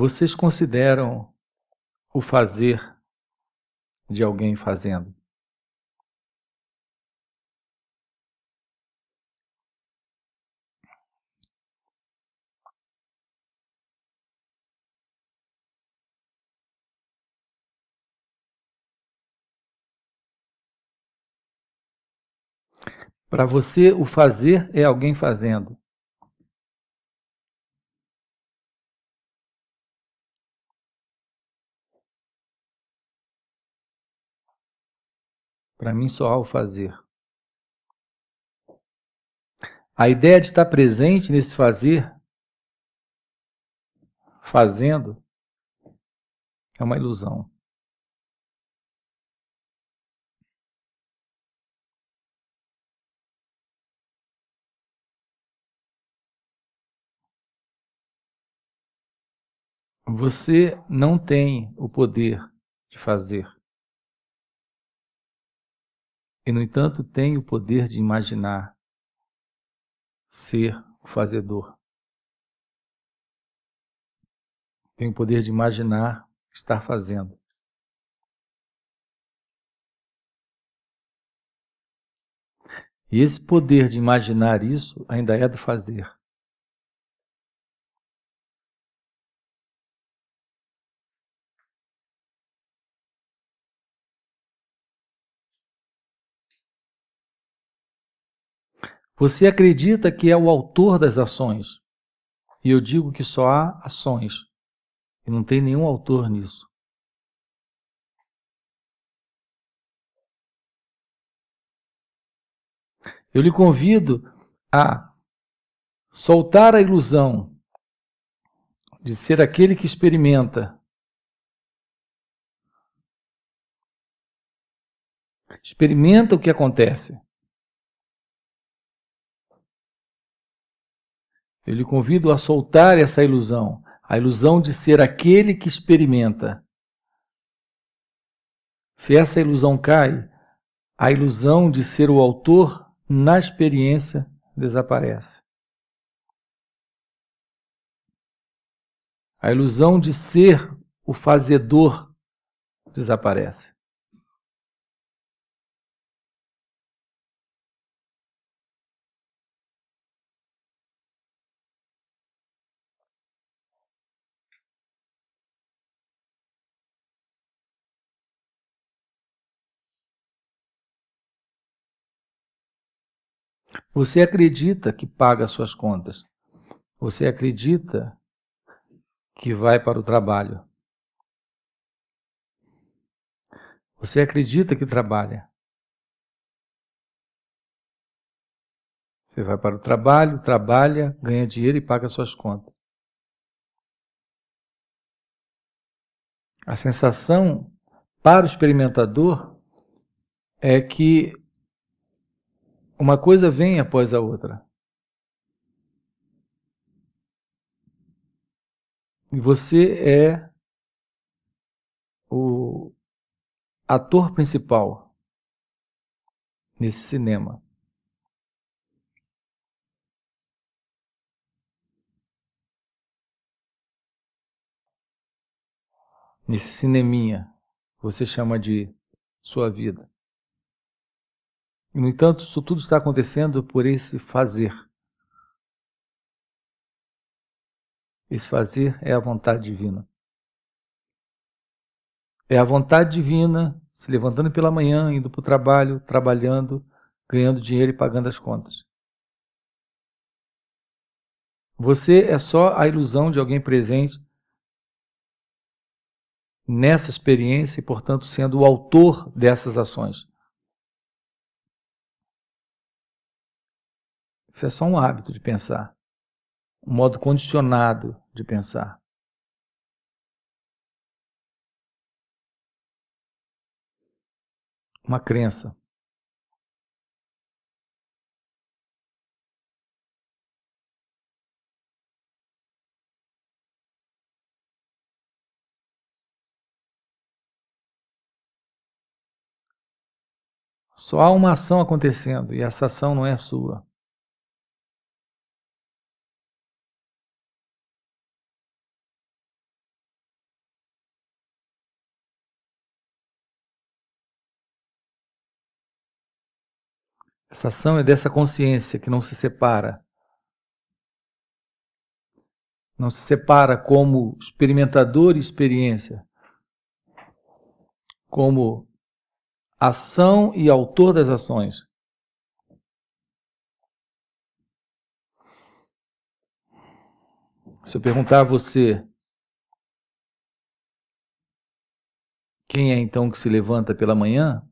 Vocês consideram o fazer de alguém fazendo? Para você, o fazer é alguém fazendo. Para mim, só há o fazer. A ideia de estar presente nesse fazer, fazendo, é uma ilusão. Você não tem o poder de fazer. E, no entanto, tem o poder de imaginar ser o fazedor. Tem o poder de imaginar estar fazendo. E esse poder de imaginar isso ainda é do fazer. Você acredita que é o autor das ações. E eu digo que só há ações. E não tem nenhum autor nisso. Eu lhe convido a soltar a ilusão de ser aquele que experimenta. Experimenta o que acontece. Eu lhe convido a soltar essa ilusão, a ilusão de ser aquele que experimenta. Se essa ilusão cai, a ilusão de ser o autor na experiência desaparece. A ilusão de ser o fazedor desaparece. Você acredita que paga as suas contas. Você acredita que vai para o trabalho. Você acredita que trabalha. Você vai para o trabalho, trabalha, ganha dinheiro e paga suas contas. A sensação para o experimentador é que uma coisa vem após a outra. E você é o ator principal nesse cinema. Nesse cineminha, você chama de sua vida. No entanto, isso tudo está acontecendo por esse fazer. Esse fazer é a vontade divina. É a vontade divina se levantando pela manhã, indo para o trabalho, trabalhando, ganhando dinheiro e pagando as contas. Você é só a ilusão de alguém presente nessa experiência e, portanto, sendo o autor dessas ações. Isso é só um hábito de pensar, um modo condicionado de pensar. Uma crença. Só há uma ação acontecendo e essa ação não é sua. Essa ação é dessa consciência que não se separa. Não se separa como experimentador e experiência, como ação e autor das ações. Se eu perguntar a você, quem é então que se levanta pela manhã?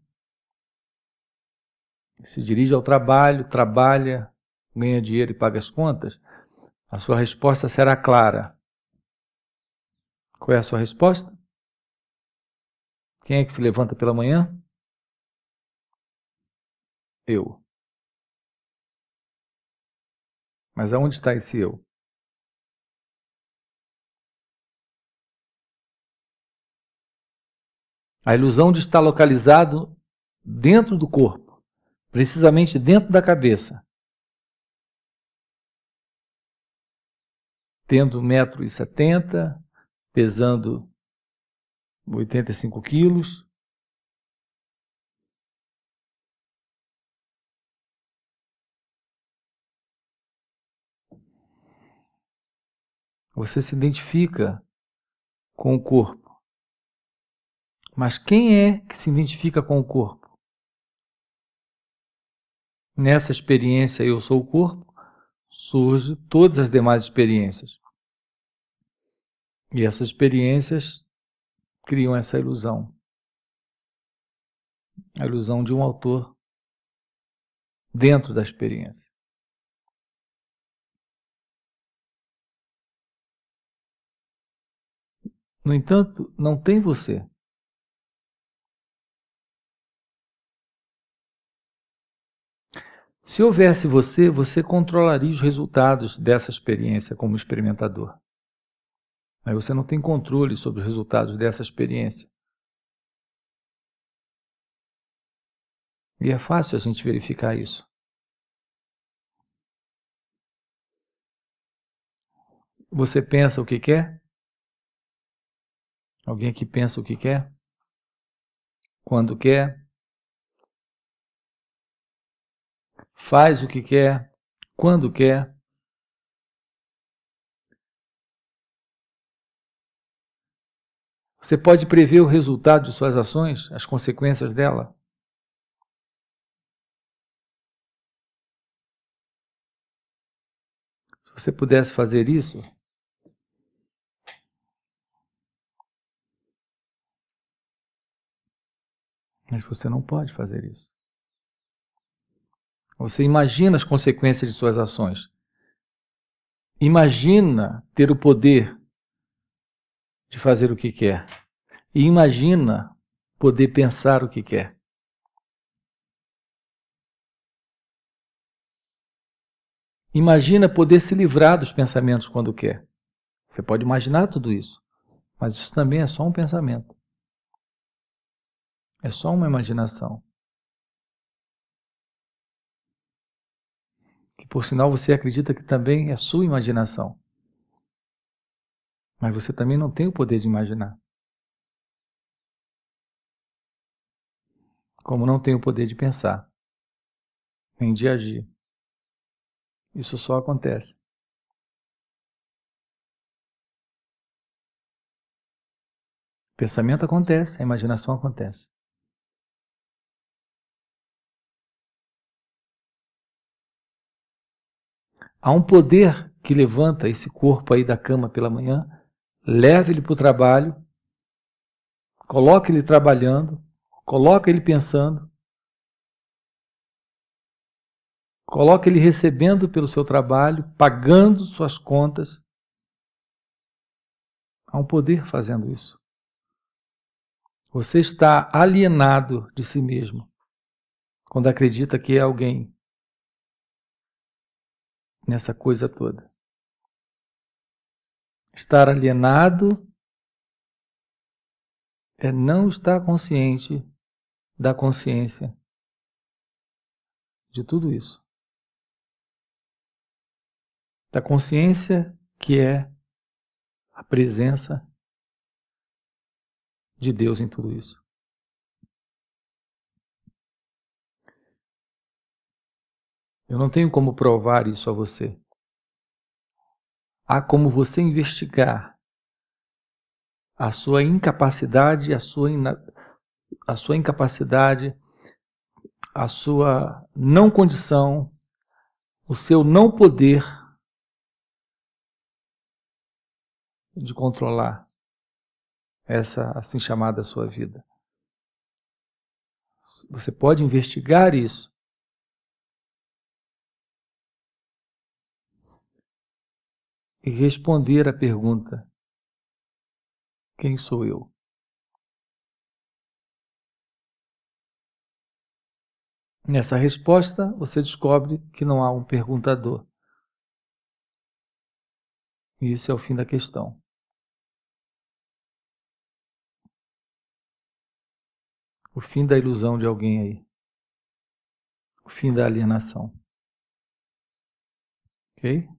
Se dirige ao trabalho, trabalha, ganha dinheiro e paga as contas? A sua resposta será clara. Qual é a sua resposta? Quem é que se levanta pela manhã? Eu. Mas aonde está esse eu? A ilusão de estar localizado dentro do corpo, precisamente dentro da cabeça. Tendo 1,70m, pesando 85 quilos. Você se identifica com o corpo. Mas quem é que se identifica com o corpo? Nessa experiência eu sou o corpo, surge todas as demais experiências. E essas experiências criam essa ilusão. A ilusão de um autor dentro da experiência. No entanto, não tem você. Se houvesse você, você controlaria os resultados dessa experiência como experimentador. Aí você não tem controle sobre os resultados dessa experiência. E é fácil a gente verificar isso. Você pensa o que quer? Alguém que pensa o que quer? Quando quer? Faz o que quer? Quando quer? Você pode prever o resultado de suas ações, as consequências dela? Se você pudesse fazer isso, mas você não pode fazer isso. Você imagina as consequências de suas ações. Imagina ter o poder de fazer o que quer. E imagina poder pensar o que quer. Imagina poder se livrar dos pensamentos quando quer. Você pode imaginar tudo isso, mas isso também é só um pensamento. É só uma imaginação. Que por sinal você acredita que também é sua imaginação. Mas você também não tem o poder de imaginar. Como não tem o poder de pensar, nem de agir. Isso só acontece. Pensamento acontece, a imaginação acontece. Há um poder que levanta esse corpo aí da cama pela manhã leve ele para o trabalho, coloque ele trabalhando, coloque ele pensando, coloque ele recebendo pelo seu trabalho, pagando suas contas. Há um poder fazendo isso. Você está alienado de si mesmo quando acredita que é alguém nessa coisa toda. Estar alienado é não estar consciente da consciência de tudo isso. Da consciência que é a presença de Deus em tudo isso. Eu não tenho como provar isso a você. Há como você investigar a sua incapacidade, a sua, ina... a sua incapacidade, a sua não condição, o seu não poder de controlar essa assim chamada sua vida. Você pode investigar isso. E responder a pergunta: Quem sou eu? Nessa resposta, você descobre que não há um perguntador. E isso é o fim da questão. O fim da ilusão de alguém aí. O fim da alienação. Ok?